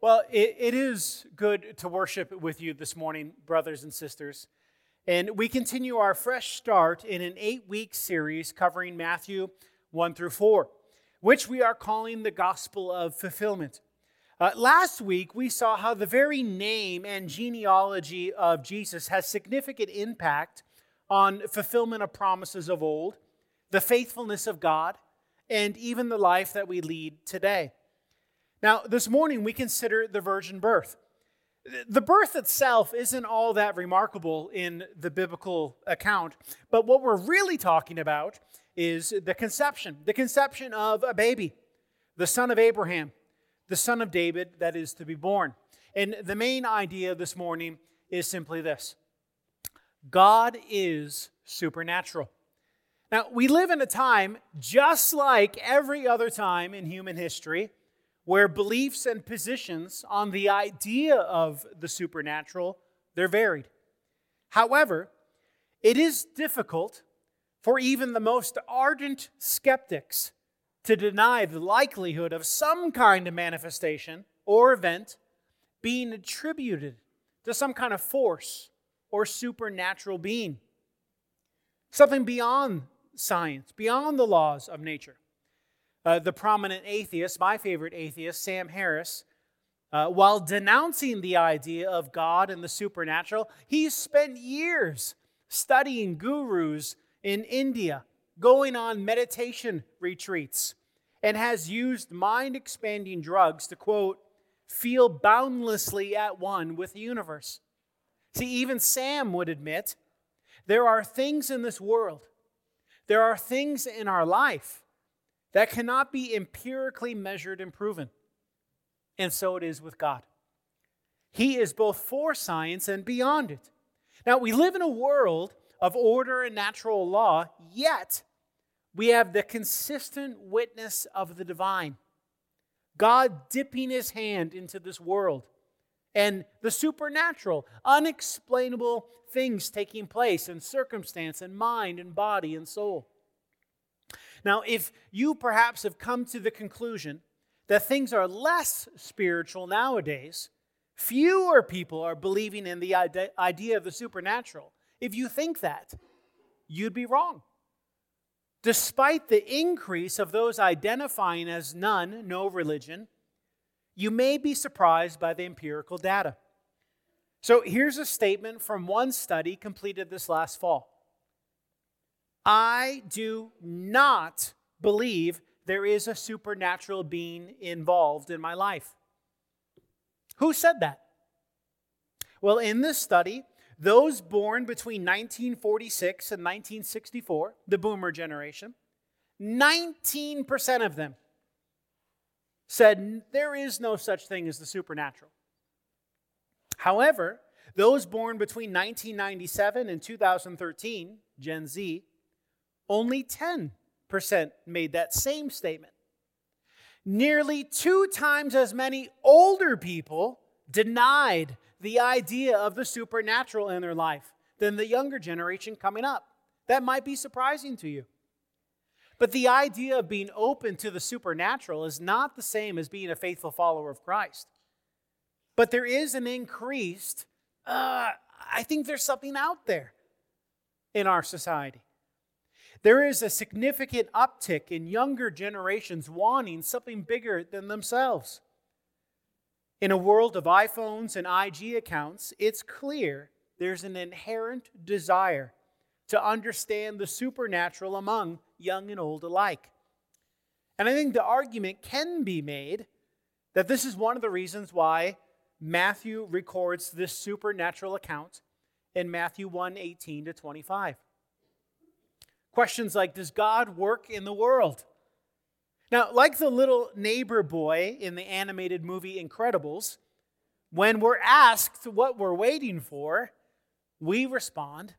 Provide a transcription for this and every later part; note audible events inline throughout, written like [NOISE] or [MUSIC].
Well, it, it is good to worship with you this morning, brothers and sisters. And we continue our fresh start in an eight week series covering Matthew 1 through 4, which we are calling the Gospel of Fulfillment. Uh, last week, we saw how the very name and genealogy of Jesus has significant impact on fulfillment of promises of old, the faithfulness of God, and even the life that we lead today. Now, this morning we consider the virgin birth. The birth itself isn't all that remarkable in the biblical account, but what we're really talking about is the conception, the conception of a baby, the son of Abraham, the son of David that is to be born. And the main idea this morning is simply this God is supernatural. Now, we live in a time just like every other time in human history where beliefs and positions on the idea of the supernatural they're varied. However, it is difficult for even the most ardent skeptics to deny the likelihood of some kind of manifestation or event being attributed to some kind of force or supernatural being. Something beyond science, beyond the laws of nature. Uh, the prominent atheist, my favorite atheist, Sam Harris, uh, while denouncing the idea of God and the supernatural, he's spent years studying gurus in India, going on meditation retreats, and has used mind expanding drugs to, quote, feel boundlessly at one with the universe. See, even Sam would admit there are things in this world, there are things in our life that cannot be empirically measured and proven. And so it is with God. He is both for science and beyond it. Now, we live in a world of order and natural law, yet we have the consistent witness of the divine. God dipping his hand into this world and the supernatural, unexplainable things taking place in circumstance and mind and body and soul. Now, if you perhaps have come to the conclusion that things are less spiritual nowadays, fewer people are believing in the idea of the supernatural. If you think that, you'd be wrong. Despite the increase of those identifying as none, no religion, you may be surprised by the empirical data. So here's a statement from one study completed this last fall. I do not believe there is a supernatural being involved in my life. Who said that? Well, in this study, those born between 1946 and 1964, the boomer generation, 19% of them said there is no such thing as the supernatural. However, those born between 1997 and 2013, Gen Z, only 10% made that same statement. Nearly two times as many older people denied the idea of the supernatural in their life than the younger generation coming up. That might be surprising to you. But the idea of being open to the supernatural is not the same as being a faithful follower of Christ. But there is an increased, uh, I think there's something out there in our society. There is a significant uptick in younger generations wanting something bigger than themselves. In a world of iPhones and IG accounts, it's clear there's an inherent desire to understand the supernatural among young and old alike. And I think the argument can be made that this is one of the reasons why Matthew records this supernatural account in Matthew 1 18 to 25. Questions like Does God work in the world? Now, like the little neighbor boy in the animated movie Incredibles, when we're asked what we're waiting for, we respond,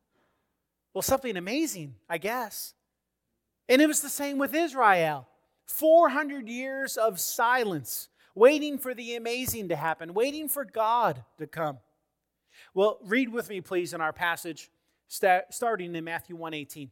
Well, something amazing, I guess. And it was the same with Israel 400 years of silence, waiting for the amazing to happen, waiting for God to come. Well, read with me, please, in our passage starting in Matthew 118.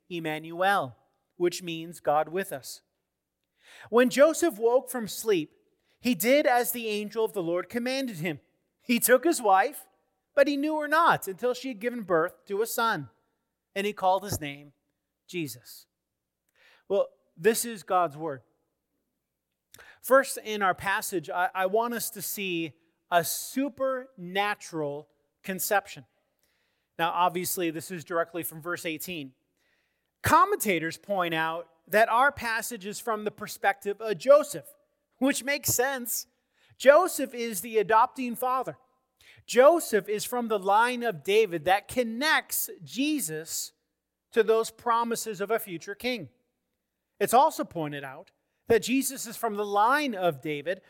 Emmanuel, which means God with us. When Joseph woke from sleep, he did as the angel of the Lord commanded him. He took his wife, but he knew her not until she had given birth to a son, and he called his name Jesus. Well, this is God's word. First, in our passage, I, I want us to see a supernatural conception. Now, obviously, this is directly from verse 18. Commentators point out that our passage is from the perspective of Joseph, which makes sense. Joseph is the adopting father. Joseph is from the line of David that connects Jesus to those promises of a future king. It's also pointed out that Jesus is from the line of David,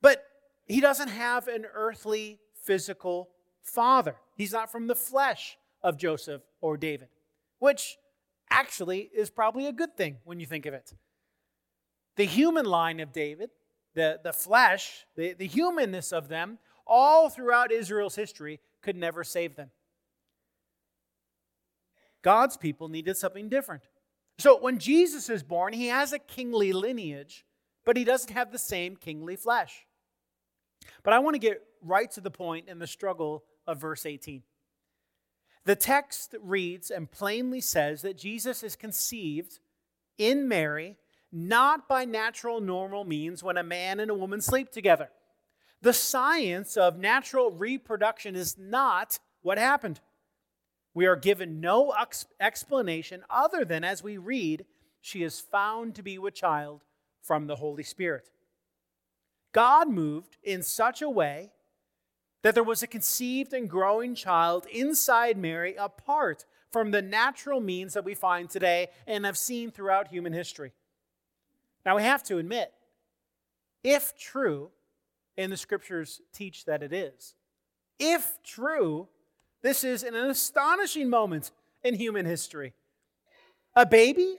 but he doesn't have an earthly physical father. He's not from the flesh of Joseph or David, which actually is probably a good thing when you think of it. The human line of David, the, the flesh, the, the humanness of them, all throughout Israel's history, could never save them. God's people needed something different. So when Jesus is born, he has a kingly lineage, but he doesn't have the same kingly flesh. But I want to get right to the point in the struggle of verse 18. The text reads and plainly says that Jesus is conceived in Mary not by natural, normal means when a man and a woman sleep together. The science of natural reproduction is not what happened. We are given no ex- explanation other than, as we read, she is found to be with child from the Holy Spirit. God moved in such a way that there was a conceived and growing child inside Mary apart from the natural means that we find today and have seen throughout human history. Now, we have to admit, if true, and the scriptures teach that it is, if true, this is an astonishing moment in human history. A baby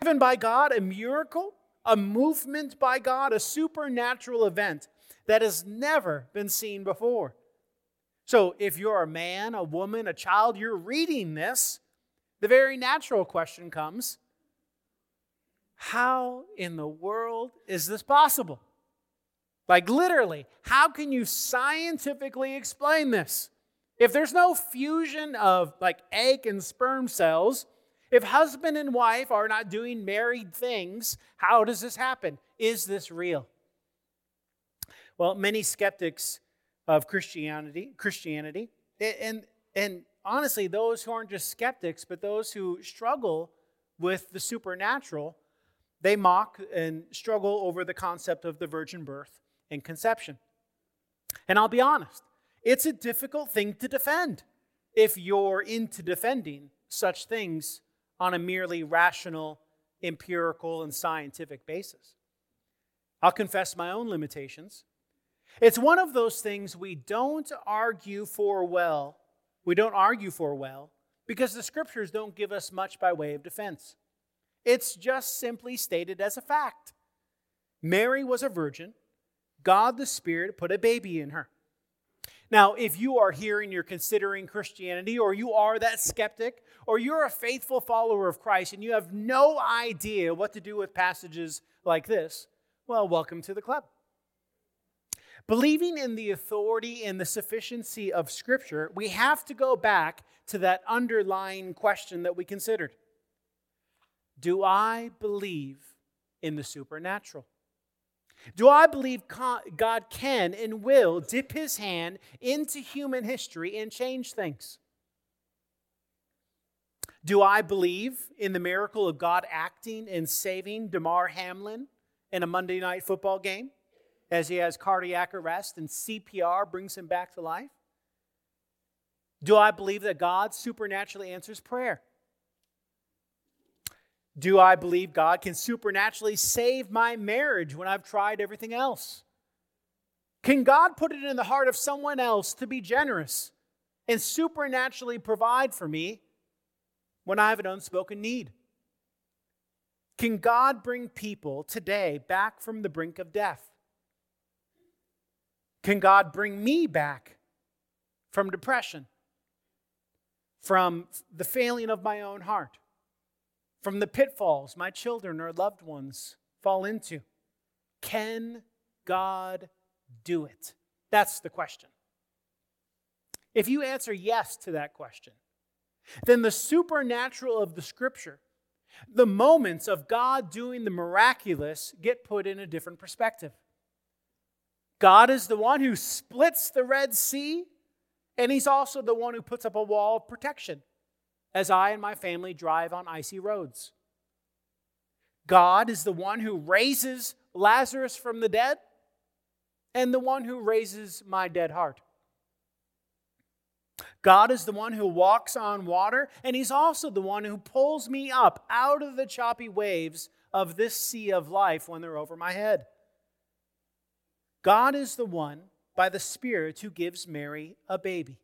given by God, a miracle, a movement by God, a supernatural event that has never been seen before. So, if you're a man, a woman, a child, you're reading this, the very natural question comes How in the world is this possible? Like, literally, how can you scientifically explain this? If there's no fusion of like egg and sperm cells, if husband and wife are not doing married things, how does this happen? Is this real? Well, many skeptics of Christianity, Christianity, and and honestly, those who aren't just skeptics, but those who struggle with the supernatural, they mock and struggle over the concept of the virgin birth and conception. And I'll be honest, it's a difficult thing to defend if you're into defending such things on a merely rational, empirical, and scientific basis. I'll confess my own limitations. It's one of those things we don't argue for well. We don't argue for well because the scriptures don't give us much by way of defense. It's just simply stated as a fact. Mary was a virgin. God the Spirit put a baby in her. Now, if you are here and you're considering Christianity, or you are that skeptic, or you're a faithful follower of Christ and you have no idea what to do with passages like this, well, welcome to the club. Believing in the authority and the sufficiency of Scripture, we have to go back to that underlying question that we considered Do I believe in the supernatural? Do I believe God can and will dip his hand into human history and change things? Do I believe in the miracle of God acting and saving Damar Hamlin in a Monday night football game as he has cardiac arrest and CPR brings him back to life? Do I believe that God supernaturally answers prayer? Do I believe God can supernaturally save my marriage when I've tried everything else? Can God put it in the heart of someone else to be generous and supernaturally provide for me when I have an unspoken need? Can God bring people today back from the brink of death? Can God bring me back from depression, from the failing of my own heart? from the pitfalls my children or loved ones fall into. Can God do it? That's the question. If you answer yes to that question, then the supernatural of the scripture, the moments of God doing the miraculous, get put in a different perspective. God is the one who splits the Red Sea, and He's also the one who puts up a wall of protection as I and my family drive on icy roads. God is the one who raises Lazarus from the dead and the one who raises my dead heart. God is the one who walks on water, and He's also the one who pulls me up out of the choppy waves of this sea of life when they're over my head. God is the one by the Spirit who gives Mary a baby.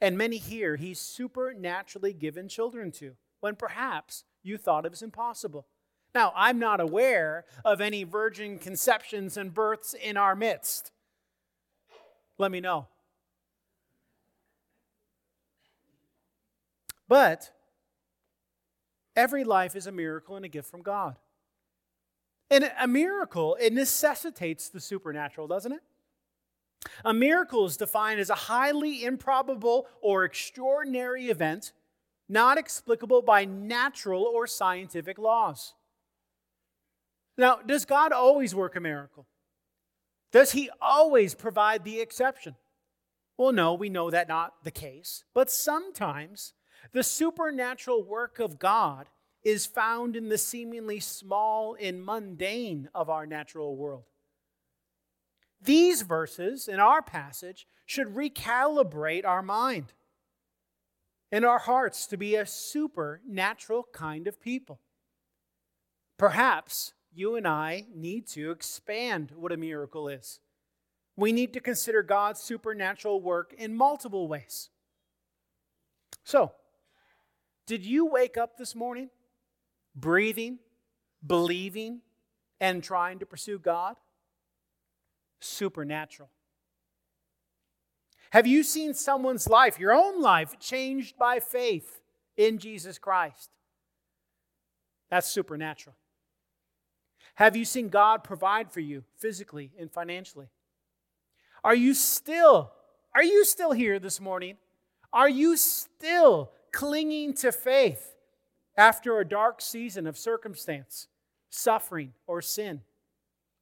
And many here he's supernaturally given children to, when perhaps you thought it was impossible. Now, I'm not aware of any virgin conceptions and births in our midst. Let me know. But every life is a miracle and a gift from God. And a miracle, it necessitates the supernatural, doesn't it? A miracle is defined as a highly improbable or extraordinary event not explicable by natural or scientific laws. Now, does God always work a miracle? Does he always provide the exception? Well, no, we know that not the case. But sometimes the supernatural work of God is found in the seemingly small and mundane of our natural world. These verses in our passage should recalibrate our mind and our hearts to be a supernatural kind of people. Perhaps you and I need to expand what a miracle is. We need to consider God's supernatural work in multiple ways. So, did you wake up this morning breathing, believing, and trying to pursue God? supernatural. Have you seen someone's life, your own life, changed by faith in Jesus Christ? That's supernatural. Have you seen God provide for you physically and financially? Are you still are you still here this morning? Are you still clinging to faith after a dark season of circumstance, suffering, or sin?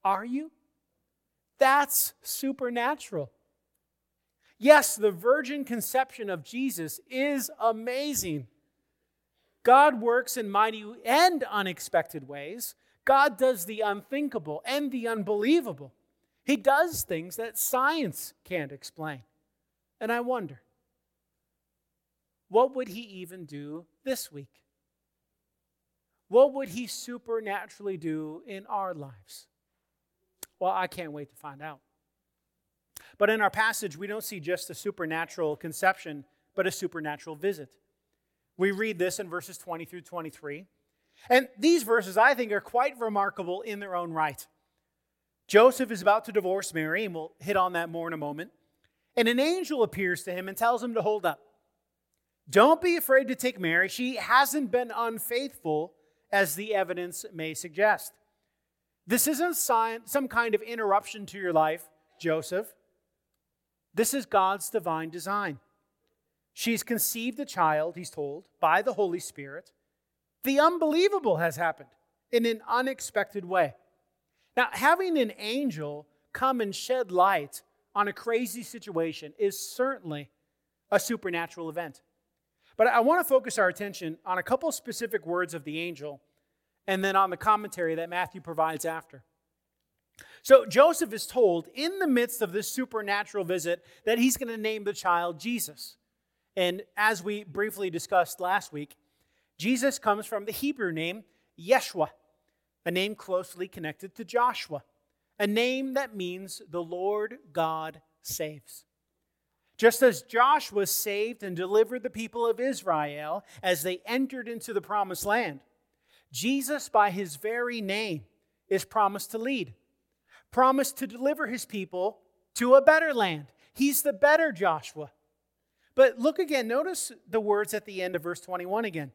Are you? That's supernatural. Yes, the virgin conception of Jesus is amazing. God works in mighty and unexpected ways. God does the unthinkable and the unbelievable. He does things that science can't explain. And I wonder, what would he even do this week? What would he supernaturally do in our lives? Well, I can't wait to find out. But in our passage, we don't see just a supernatural conception, but a supernatural visit. We read this in verses 20 through 23. And these verses, I think, are quite remarkable in their own right. Joseph is about to divorce Mary, and we'll hit on that more in a moment. And an angel appears to him and tells him to hold up. Don't be afraid to take Mary. She hasn't been unfaithful, as the evidence may suggest. This isn't some kind of interruption to your life, Joseph. This is God's divine design. She's conceived a child, he's told, by the Holy Spirit. The unbelievable has happened in an unexpected way. Now, having an angel come and shed light on a crazy situation is certainly a supernatural event. But I want to focus our attention on a couple specific words of the angel and then on the commentary that Matthew provides after. So Joseph is told in the midst of this supernatural visit that he's going to name the child Jesus. And as we briefly discussed last week, Jesus comes from the Hebrew name Yeshua, a name closely connected to Joshua, a name that means the Lord God saves. Just as Joshua saved and delivered the people of Israel as they entered into the promised land, Jesus, by his very name, is promised to lead, promised to deliver his people to a better land. He's the better Joshua. But look again, notice the words at the end of verse 21 again.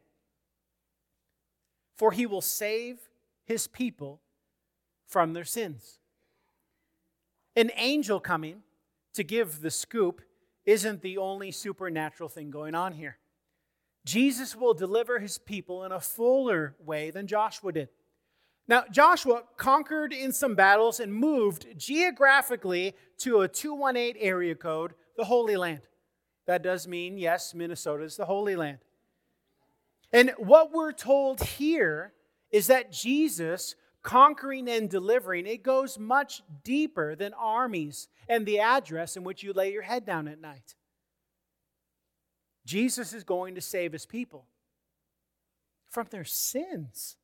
For he will save his people from their sins. An angel coming to give the scoop isn't the only supernatural thing going on here. Jesus will deliver his people in a fuller way than Joshua did. Now, Joshua conquered in some battles and moved geographically to a 218 area code, the Holy Land. That does mean, yes, Minnesota is the Holy Land. And what we're told here is that Jesus conquering and delivering, it goes much deeper than armies and the address in which you lay your head down at night. Jesus is going to save his people from their sins.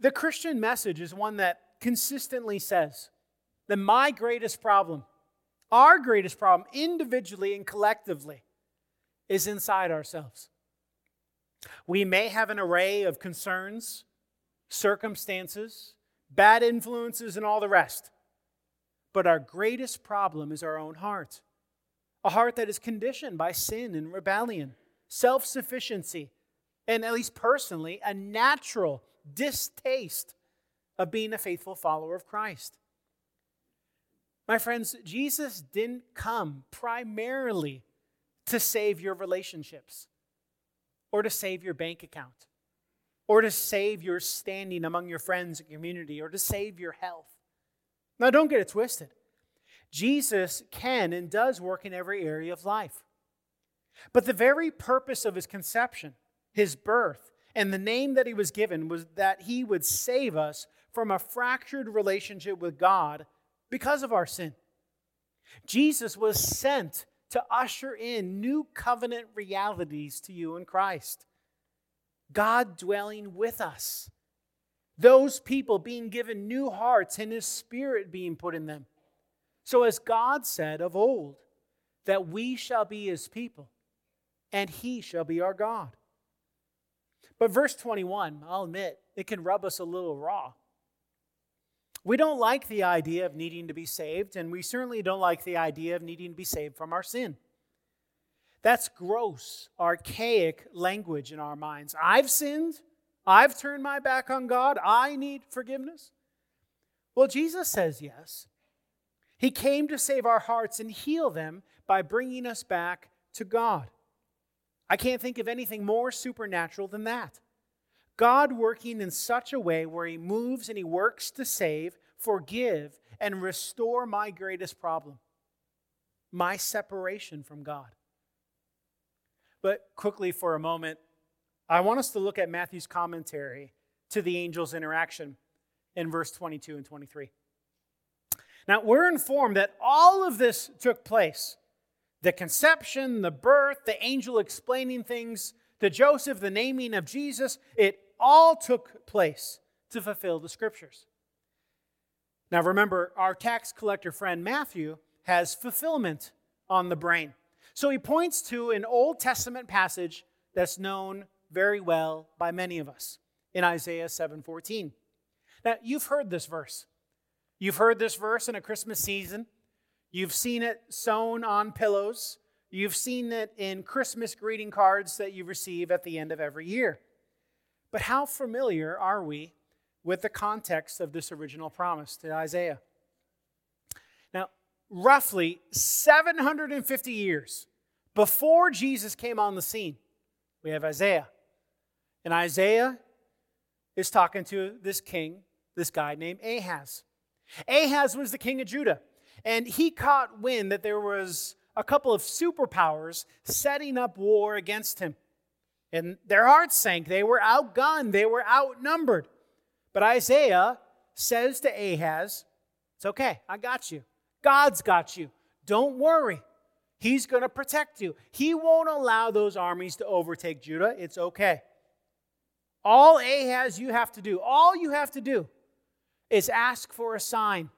The Christian message is one that consistently says that my greatest problem, our greatest problem, individually and collectively, is inside ourselves. We may have an array of concerns, circumstances, bad influences, and all the rest, but our greatest problem is our own heart. A heart that is conditioned by sin and rebellion, self sufficiency, and at least personally, a natural distaste of being a faithful follower of Christ. My friends, Jesus didn't come primarily to save your relationships or to save your bank account or to save your standing among your friends and community or to save your health. Now, don't get it twisted. Jesus can and does work in every area of life. But the very purpose of his conception, his birth, and the name that he was given was that he would save us from a fractured relationship with God because of our sin. Jesus was sent to usher in new covenant realities to you in Christ. God dwelling with us. Those people being given new hearts and his spirit being put in them. So, as God said of old, that we shall be his people, and he shall be our God. But verse 21, I'll admit, it can rub us a little raw. We don't like the idea of needing to be saved, and we certainly don't like the idea of needing to be saved from our sin. That's gross, archaic language in our minds. I've sinned. I've turned my back on God. I need forgiveness. Well, Jesus says yes. He came to save our hearts and heal them by bringing us back to God. I can't think of anything more supernatural than that. God working in such a way where He moves and He works to save, forgive, and restore my greatest problem my separation from God. But quickly for a moment, I want us to look at Matthew's commentary to the angel's interaction in verse 22 and 23. Now, we're informed that all of this took place the conception, the birth, the angel explaining things to Joseph, the naming of Jesus it all took place to fulfill the scriptures. Now, remember, our tax collector friend Matthew has fulfillment on the brain. So he points to an Old Testament passage that's known very well by many of us in Isaiah 7:14. Now, you've heard this verse. You've heard this verse in a Christmas season. You've seen it sewn on pillows. You've seen it in Christmas greeting cards that you receive at the end of every year. But how familiar are we with the context of this original promise to Isaiah? Roughly 750 years before Jesus came on the scene, we have Isaiah. And Isaiah is talking to this king this guy named Ahaz. Ahaz was the king of Judah, and he caught wind that there was a couple of superpowers setting up war against him. And their hearts sank. They were outgunned, they were outnumbered. But Isaiah says to Ahaz, It's okay, I got you. God's got you. Don't worry. He's going to protect you. He won't allow those armies to overtake Judah. It's okay. All Ahaz you have to do, all you have to do is ask for a sign,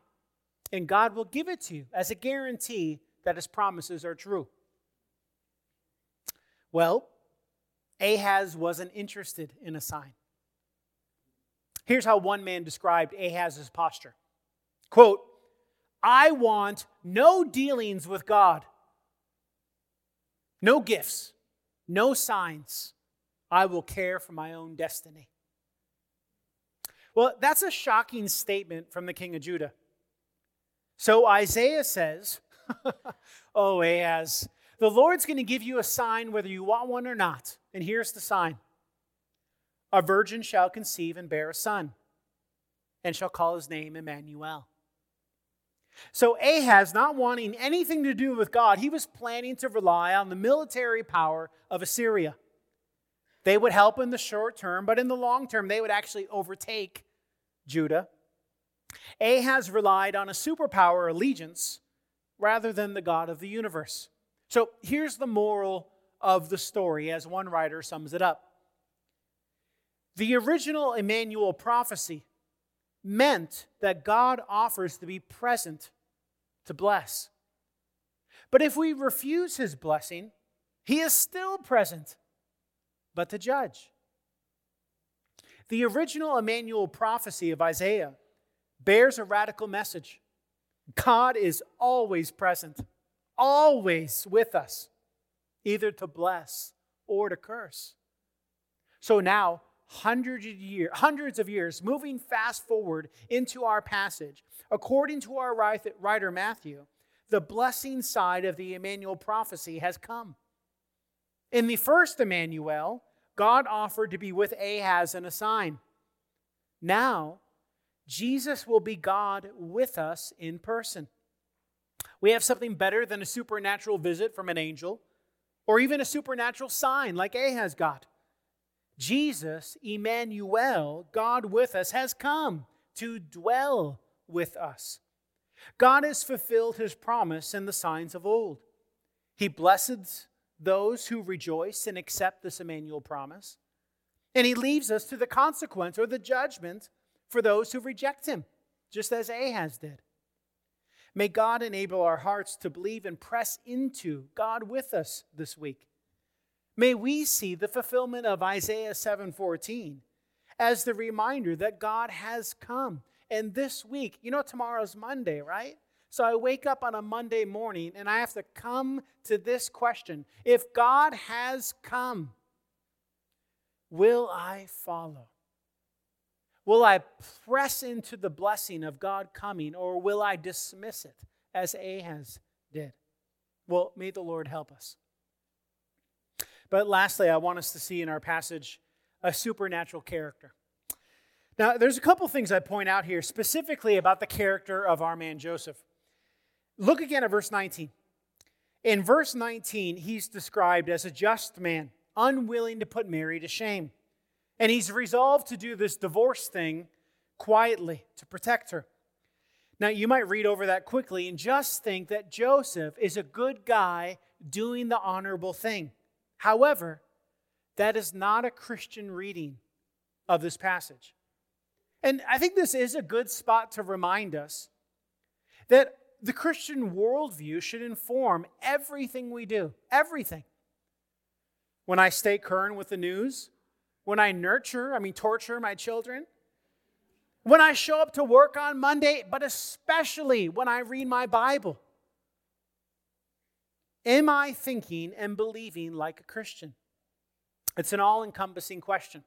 and God will give it to you as a guarantee that his promises are true. Well, Ahaz wasn't interested in a sign. Here's how one man described Ahaz's posture quote, I want no dealings with God, no gifts, no signs. I will care for my own destiny. Well, that's a shocking statement from the king of Judah. So Isaiah says, [LAUGHS] Oh, Ahaz, the Lord's going to give you a sign whether you want one or not. And here's the sign A virgin shall conceive and bear a son, and shall call his name Emmanuel. So Ahaz, not wanting anything to do with God, he was planning to rely on the military power of Assyria. They would help in the short term, but in the long term, they would actually overtake Judah. Ahaz relied on a superpower allegiance rather than the God of the universe. So here's the moral of the story as one writer sums it up. The original Emmanuel prophecy meant that God offers to be present to bless. But if we refuse his blessing, he is still present, but to judge. The original Emmanuel prophecy of Isaiah bears a radical message. God is always present, always with us, either to bless or to curse. So now, hundreds of, year, hundreds of years, moving fast forward into our passage, according to our writer Matthew, the blessing side of the Emmanuel prophecy has come. In the first Emmanuel, God offered to be with Ahaz in a sign. Now, Jesus will be God with us in person. We have something better than a supernatural visit from an angel or even a supernatural sign like Ahaz got. Jesus, Emmanuel, God with us, has come to dwell with us. God has fulfilled his promise in the signs of old. He blesses those who rejoice and accept this Emmanuel promise. And he leaves us to the consequence or the judgment for those who reject him, just as Ahaz did. May God enable our hearts to believe and press into God with us this week. May we see the fulfillment of Isaiah 7:14 as the reminder that God has come. And this week, you know tomorrow's Monday, right? So I wake up on a Monday morning and I have to come to this question. If God has come, will I follow? Will I press into the blessing of God coming, or will I dismiss it as Ahaz did? Well, may the Lord help us. But lastly, I want us to see in our passage a supernatural character. Now, there's a couple things I point out here specifically about the character of our man Joseph. Look again at verse 19. In verse 19, he's described as a just man, unwilling to put Mary to shame. And he's resolved to do this divorce thing quietly to protect her. Now, you might read over that quickly and just think that Joseph is a good guy doing the honorable thing. However, that is not a Christian reading of this passage. And I think this is a good spot to remind us that the Christian worldview should inform everything we do, everything. When I stay current with the news, when I nurture, I mean, torture my children, when I show up to work on Monday, but especially when I read my Bible. Am I thinking and believing like a Christian? It's an all encompassing question.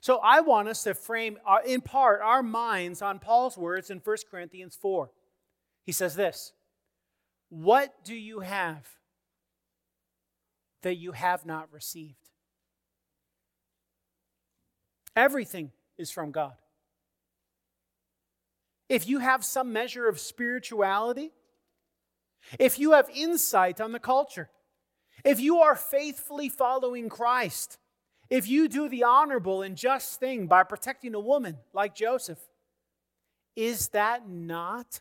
So I want us to frame, uh, our, in part, our minds on Paul's words in 1 Corinthians 4. He says this What do you have that you have not received? Everything is from God. if you have some measure of spirituality, if you have insight on the culture, if you are faithfully following Christ, if you do the honorable and just thing by protecting a woman like Joseph, is that not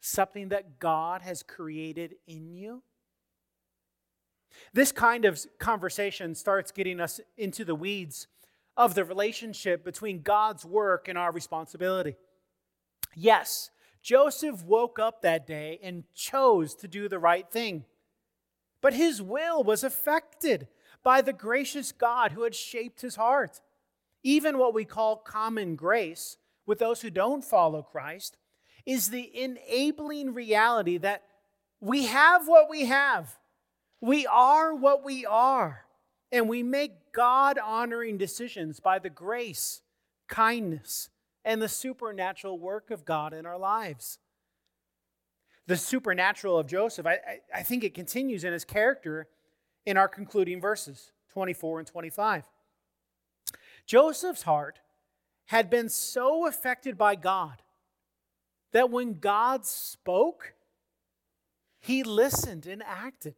something that God has created in you? This kind of conversation starts getting us into the weeds of the relationship between God's work and our responsibility. Yes, Joseph woke up that day and chose to do the right thing, but his will was affected by the gracious God who had shaped his heart. Even what we call common grace with those who don't follow Christ is the enabling reality that we have what we have. We are what we are. And we make God honoring decisions by the grace, kindness, and the supernatural work of God in our lives. The supernatural of Joseph, I, I, I think it continues in his character in our concluding verses 24 and 25. Joseph's heart had been so affected by God that when God spoke, he listened and acted.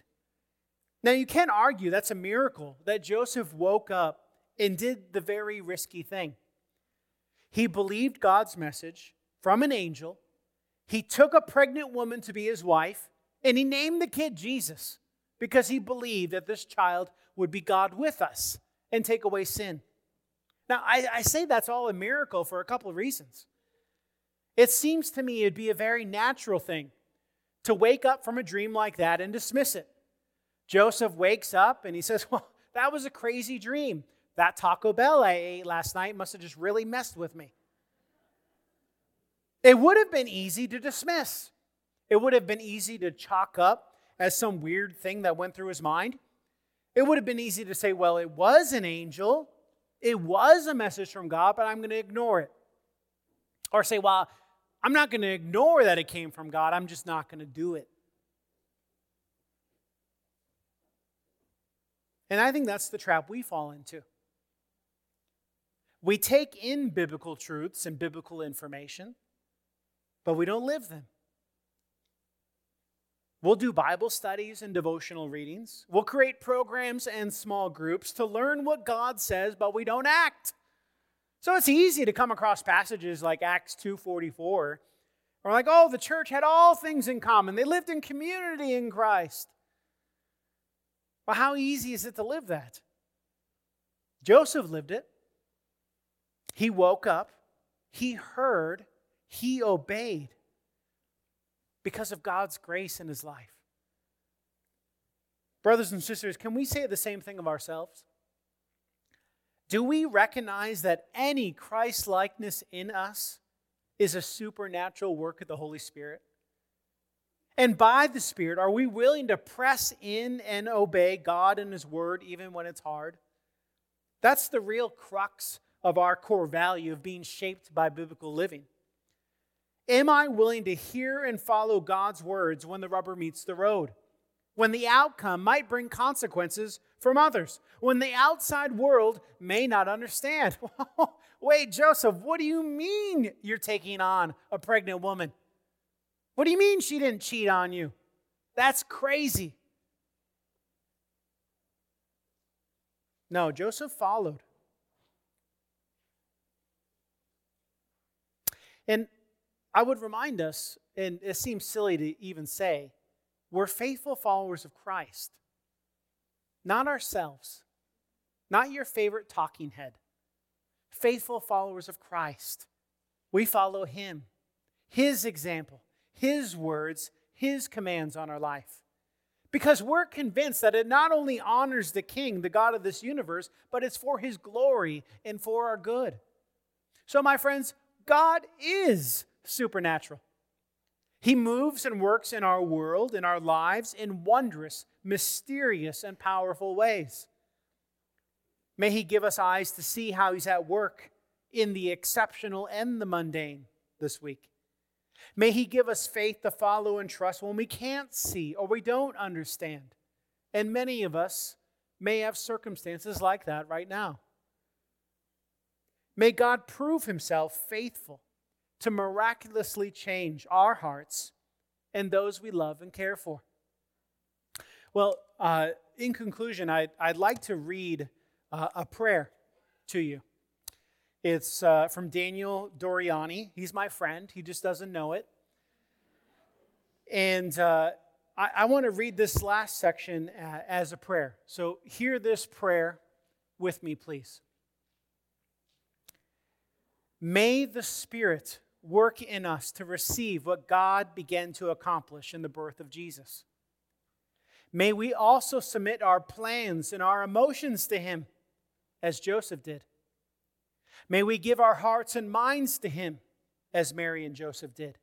Now, you can't argue that's a miracle that Joseph woke up and did the very risky thing. He believed God's message from an angel. He took a pregnant woman to be his wife, and he named the kid Jesus because he believed that this child would be God with us and take away sin. Now, I, I say that's all a miracle for a couple of reasons. It seems to me it'd be a very natural thing to wake up from a dream like that and dismiss it. Joseph wakes up and he says, Well, [LAUGHS] that was a crazy dream. That Taco Bell I ate last night must have just really messed with me. It would have been easy to dismiss. It would have been easy to chalk up as some weird thing that went through his mind. It would have been easy to say, well, it was an angel. It was a message from God, but I'm going to ignore it. Or say, well, I'm not going to ignore that it came from God. I'm just not going to do it. And I think that's the trap we fall into. We take in biblical truths and biblical information, but we don't live them. We'll do Bible studies and devotional readings. We'll create programs and small groups to learn what God says, but we don't act. So it's easy to come across passages like Acts 2:44 or like, "Oh, the church had all things in common. They lived in community in Christ." But how easy is it to live that? Joseph lived it. He woke up, he heard, he obeyed because of God's grace in his life. Brothers and sisters, can we say the same thing of ourselves? Do we recognize that any Christ likeness in us is a supernatural work of the Holy Spirit? And by the Spirit, are we willing to press in and obey God and His Word even when it's hard? That's the real crux of our core value of being shaped by biblical living. Am I willing to hear and follow God's words when the rubber meets the road? When the outcome might bring consequences from others? When the outside world may not understand? [LAUGHS] Wait, Joseph, what do you mean you're taking on a pregnant woman? What do you mean she didn't cheat on you? That's crazy. No, Joseph followed. And I would remind us, and it seems silly to even say, we're faithful followers of Christ, not ourselves, not your favorite talking head. Faithful followers of Christ. We follow Him, His example, his words, His commands on our life. Because we're convinced that it not only honors the King, the God of this universe, but it's for His glory and for our good. So, my friends, God is supernatural. He moves and works in our world, in our lives, in wondrous, mysterious, and powerful ways. May He give us eyes to see how He's at work in the exceptional and the mundane this week. May He give us faith to follow and trust when we can't see or we don't understand. And many of us may have circumstances like that right now. May God prove Himself faithful to miraculously change our hearts and those we love and care for. Well, uh, in conclusion, I, would like to read uh, a prayer to you. It's uh, from Daniel Doriani. He's my friend, he just doesn't know it. And uh, I, I want to read this last section uh, as a prayer. So, hear this prayer with me, please. May the Spirit work in us to receive what God began to accomplish in the birth of Jesus. May we also submit our plans and our emotions to Him, as Joseph did. May we give our hearts and minds to Him, as Mary and Joseph did.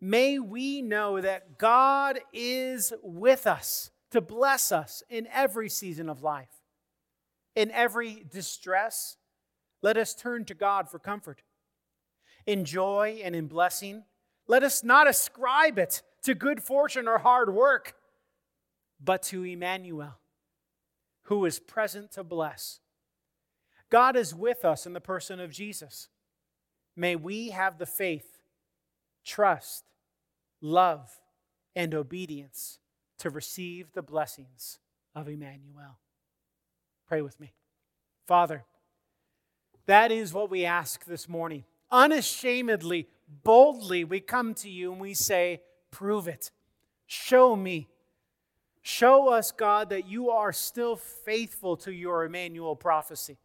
May we know that God is with us to bless us in every season of life. In every distress, let us turn to God for comfort. In joy and in blessing, let us not ascribe it to good fortune or hard work, but to Emmanuel, who is present to bless. God is with us in the person of Jesus. May we have the faith, trust, love, and obedience to receive the blessings of Emmanuel. Pray with me. Father, that is what we ask this morning. Unashamedly, boldly, we come to you and we say, Prove it. Show me. Show us, God, that you are still faithful to your Emmanuel prophecy,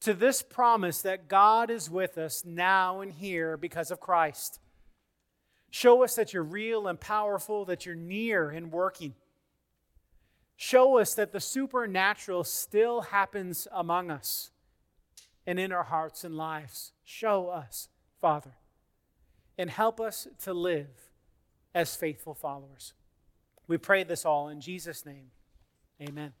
to this promise that God is with us now and here because of Christ. Show us that you're real and powerful, that you're near and working. Show us that the supernatural still happens among us and in our hearts and lives. Show us, Father, and help us to live as faithful followers. We pray this all in Jesus' name. Amen.